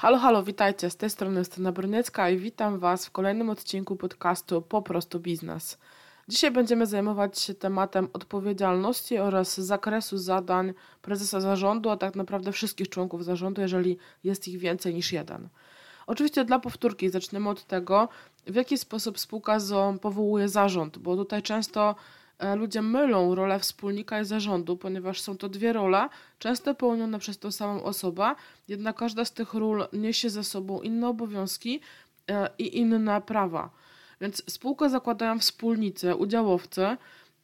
Halo, halo, witajcie. Z tej strony Justyna Broniecka i witam Was w kolejnym odcinku podcastu Po prostu Biznes. Dzisiaj będziemy zajmować się tematem odpowiedzialności oraz zakresu zadań prezesa zarządu, a tak naprawdę wszystkich członków zarządu, jeżeli jest ich więcej niż jeden. Oczywiście dla powtórki zaczniemy od tego, w jaki sposób spółka ZO powołuje zarząd, bo tutaj często ludzie mylą rolę wspólnika i zarządu, ponieważ są to dwie role, często pełnione przez tą samą osobę, jednak każda z tych ról niesie ze sobą inne obowiązki e, i inne prawa. Więc spółkę zakładają wspólnicy, udziałowcy,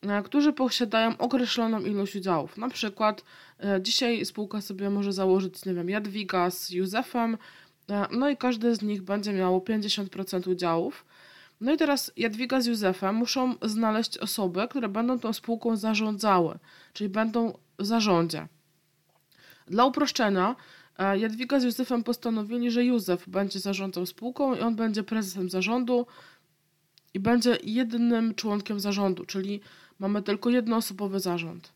e, którzy posiadają określoną ilość udziałów. Na przykład dzisiaj spółka sobie może założyć, nie wiem, Jadwiga z Józefem, no i każdy z nich będzie miało 50% udziałów. No i teraz Jadwiga z Józefem muszą znaleźć osoby, które będą tą spółką zarządzały, czyli będą w zarządzie. Dla uproszczenia, e, Jadwiga z Józefem postanowili, że Józef będzie zarządzał spółką i on będzie prezesem zarządu i będzie jednym członkiem zarządu, czyli mamy tylko jednoosobowy zarząd.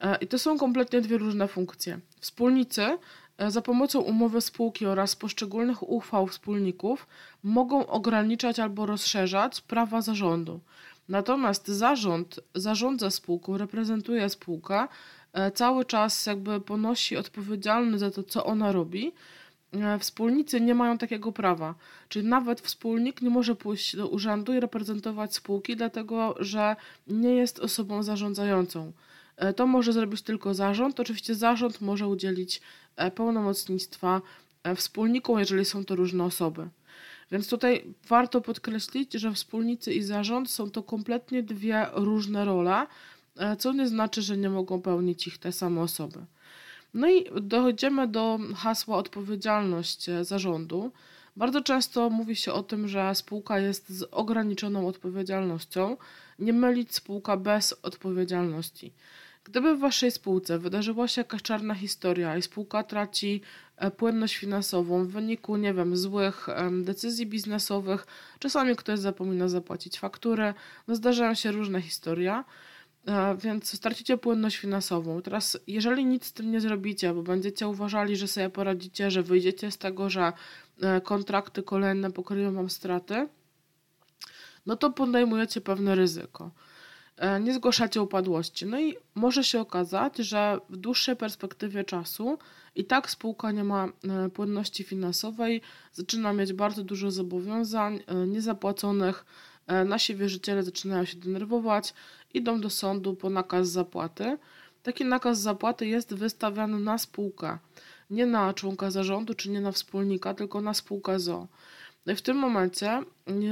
E, I to są kompletnie dwie różne funkcje. Wspólnicy za pomocą umowy spółki oraz poszczególnych uchwał wspólników mogą ograniczać albo rozszerzać prawa zarządu. Natomiast zarząd zarządza spółką, reprezentuje spółkę, e, cały czas jakby ponosi odpowiedzialność za to, co ona robi. E, wspólnicy nie mają takiego prawa. Czyli nawet wspólnik nie może pójść do urzędu i reprezentować spółki, dlatego że nie jest osobą zarządzającą. To może zrobić tylko zarząd. Oczywiście zarząd może udzielić E, pełnomocnictwa e, wspólnikom, jeżeli są to różne osoby. Więc tutaj warto podkreślić, że wspólnicy i zarząd są to kompletnie dwie różne role, e, co nie znaczy, że nie mogą pełnić ich te same osoby. No i dochodzimy do hasła odpowiedzialność zarządu. Bardzo często mówi się o tym, że spółka jest z ograniczoną odpowiedzialnością. Nie mylić spółka bez odpowiedzialności. Gdyby w waszej spółce wydarzyła się jakaś czarna historia i spółka traci e, płynność finansową w wyniku, nie wiem, złych decyzji biznesowych, czasami ktoś zapomina zapłacić faktury, no zdarzają się różne historie, e, więc stracicie płynność finansową. Teraz, jeżeli nic z tym nie zrobicie, bo będziecie uważali, że sobie poradzicie, że wyjdziecie z tego, że e, kontrakty kolejne pokryją wam straty, no to podejmujecie pewne ryzyko. E, nie zgłaszacie upadłości. No i może się okazać, że w dłuższej perspektywie czasu i tak spółka nie ma e, płynności finansowej, zaczyna mieć bardzo dużo zobowiązań e, niezapłaconych, nasi wierzyciele zaczynają się denerwować, idą do sądu po nakaz zapłaty. Taki nakaz zapłaty jest wystawiany na spółkę, nie na członka zarządu czy nie na wspólnika, tylko na spółkę ZO. W tym momencie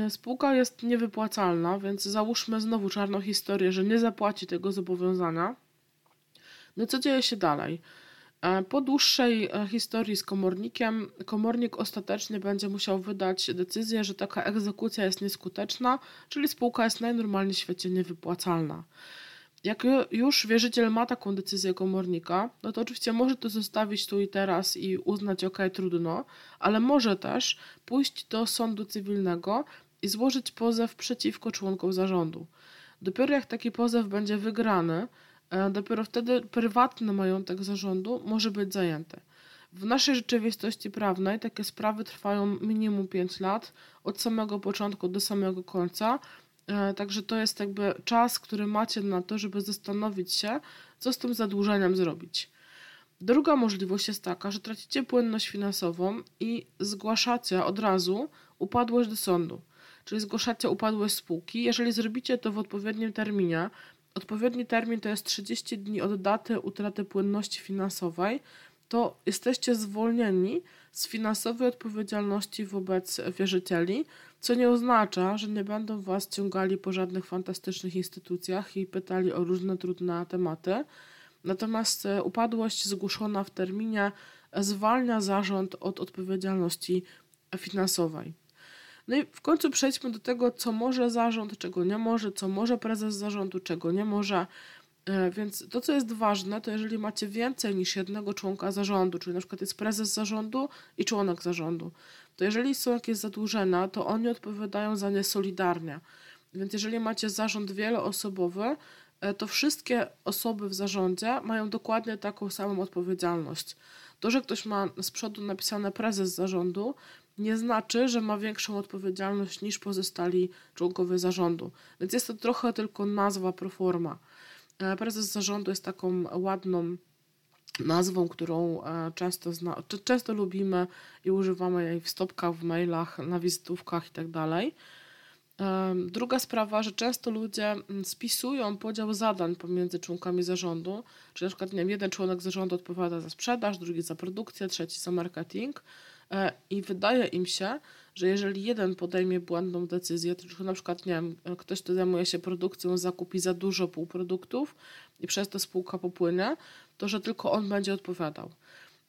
spółka jest niewypłacalna, więc załóżmy znowu czarną historię, że nie zapłaci tego zobowiązania. No co dzieje się dalej? E, po dłuższej e, historii z komornikiem, komornik ostatecznie będzie musiał wydać decyzję, że taka egzekucja jest nieskuteczna, czyli spółka jest najnormalniej w świecie niewypłacalna. Jak już wierzyciel ma taką decyzję komornika, no to oczywiście może to zostawić tu i teraz i uznać, ok, trudno, ale może też pójść do sądu cywilnego i złożyć pozew przeciwko członkom zarządu. Dopiero jak taki pozew będzie wygrany, e, dopiero wtedy prywatny majątek zarządu może być zajęty. W naszej rzeczywistości prawnej takie sprawy trwają minimum 5 lat, od samego początku do samego końca, także to jest jakby czas, który macie na to, żeby zastanowić się, co z tym zadłużeniem zrobić. Druga możliwość jest taka, że tracicie płynność finansową i zgłaszacie od razu upadłość do sądu. Czyli zgłaszacie upadłość spółki. Jeżeli zrobicie to w odpowiednim terminie, odpowiedni termin to jest 30 dni od daty utraty płynności finansowej, to jesteście zwolnieni z finansowej odpowiedzialności wobec wierzycieli, co nie oznacza, że nie będą Was ciągali po żadnych fantastycznych instytucjach i pytali o różne trudne tematy. Natomiast e, upadłość zgłoszona w terminie zwalnia zarząd od odpowiedzialności finansowej. No i w końcu przejdźmy do tego, co może zarząd, czego nie może, co może prezes zarządu, czego nie może. E, więc to, co jest ważne, to jeżeli macie więcej niż jednego członka zarządu, czyli na przykład jest prezes zarządu i członek zarządu, to jeżeli są jakieś zadłużenia, to oni odpowiadają za nie solidarnie. Więc jeżeli macie zarząd wieloosobowy, e, to wszystkie osoby w zarządzie mają dokładnie taką samą odpowiedzialność. To, że ktoś ma z przodu napisane prezes zarządu, nie znaczy, że ma większą odpowiedzialność niż pozostali członkowie zarządu. Więc jest to trochę tylko nazwa proforma. E, prezes zarządu jest taką ładną nazwą, którą e, często, zna, często lubimy i używamy jej w stopkach, w mailach, na wizytówkach itd. Tak druga sprawa, że często ludzie mm, spisują podział zadań pomiędzy członkami zarządu, czyli na przykład nie wiem, jeden członek zarządu odpowiada za sprzedaż, drugi za produkcję, trzeci za marketing e, i wydaje im się, że jeżeli jeden podejmie błędną decyzję, to na przykład nie wiem, ktoś, kto zajmuje się produkcją, zakupi za dużo półproduktów i przez to spółka popłynie, to że tylko on będzie odpowiadał.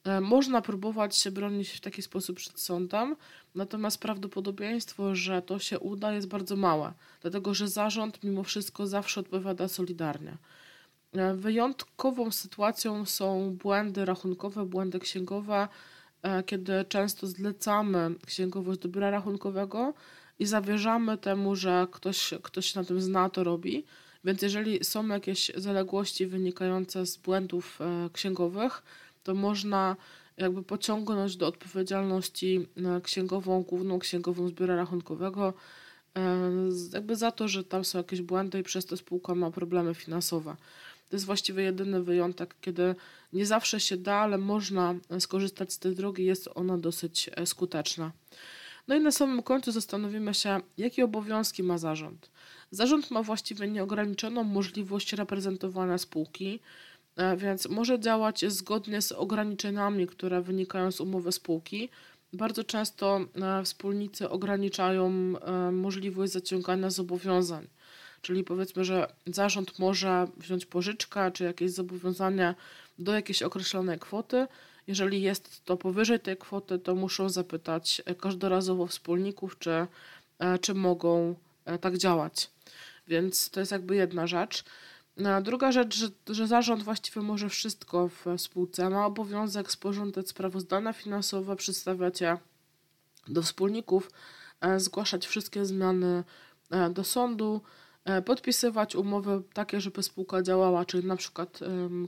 E, można próbować się bronić w taki sposób przed sądem, natomiast prawdopodobieństwo, że to się uda, jest bardzo małe, dlatego że zarząd mimo wszystko zawsze odpowiada solidarnie. E, wyjątkową sytuacją są błędy rachunkowe, błędy księgowe, kiedy często zlecamy księgowość do biura rachunkowego i zawierzamy temu, że ktoś, ktoś na tym zna, to robi. Więc jeżeli są jakieś zaległości wynikające z błędów księgowych, to można jakby pociągnąć do odpowiedzialności e, księgową, główną księgową z biura rachunkowego, e, jakby za to, że tam są jakieś błędy i przez to spółka ma problemy finansowe. To jest właściwie jedyny wyjątek, kiedy nie zawsze się da, ale można skorzystać z tej drogi, jest ona dosyć e, skuteczna. No i na samym końcu zastanowimy się, jakie obowiązki ma zarząd. Zarząd ma właściwie nieograniczoną możliwość reprezentowania spółki, E, więc może działać zgodnie z ograniczeniami, które wynikają z umowy spółki. Bardzo często e, wspólnicy ograniczają możliwość zaciągania zobowiązań. Czyli powiedzmy, że zarząd może wziąć pożyczkę czy jakieś zobowiązanie do jakiejś określonej kwoty. Jeżeli jest to powyżej tej kwoty, to muszą zapytać każdorazowo wspólników, czy, czy mogą tak działać. Więc to jest jakby jedna rzecz. Druga rzecz, że, że zarząd właściwie może wszystko w spółce. Ma obowiązek sporządzać sprawozdania finansowe, przedstawiać je do wspólników, e, zgłaszać wszystkie zmiany e, do sądu, e, podpisywać umowy takie, żeby spółka działała, czyli na przykład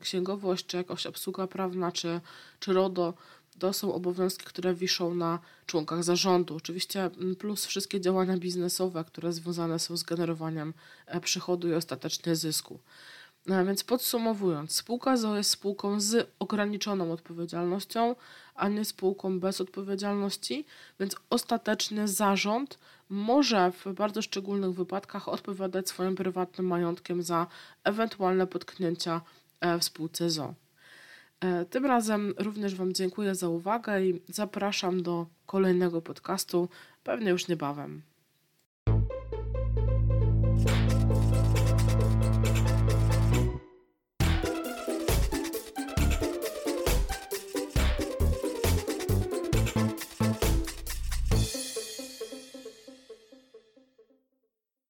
księgowość, czy jakaś obsługa prawna, czy, czy RODO to są obowiązki, które wiszą na członkach zarządu. Oczywiście plus wszystkie działania biznesowe, które związane są z generowaniem e, przychodu i ostatecznie zysku. No, więc podsumowując, spółka ZO jest spółką z ograniczoną odpowiedzialnością, a nie spółką bez odpowiedzialności, więc ostateczny zarząd może w bardzo szczególnych wypadkach odpowiadać swoim prywatnym majątkiem za ewentualne potknięcia e, w spółce ZO. E, tym razem również Wam dziękuję za uwagę i zapraszam do kolejnego podcastu, pewnie już niebawem.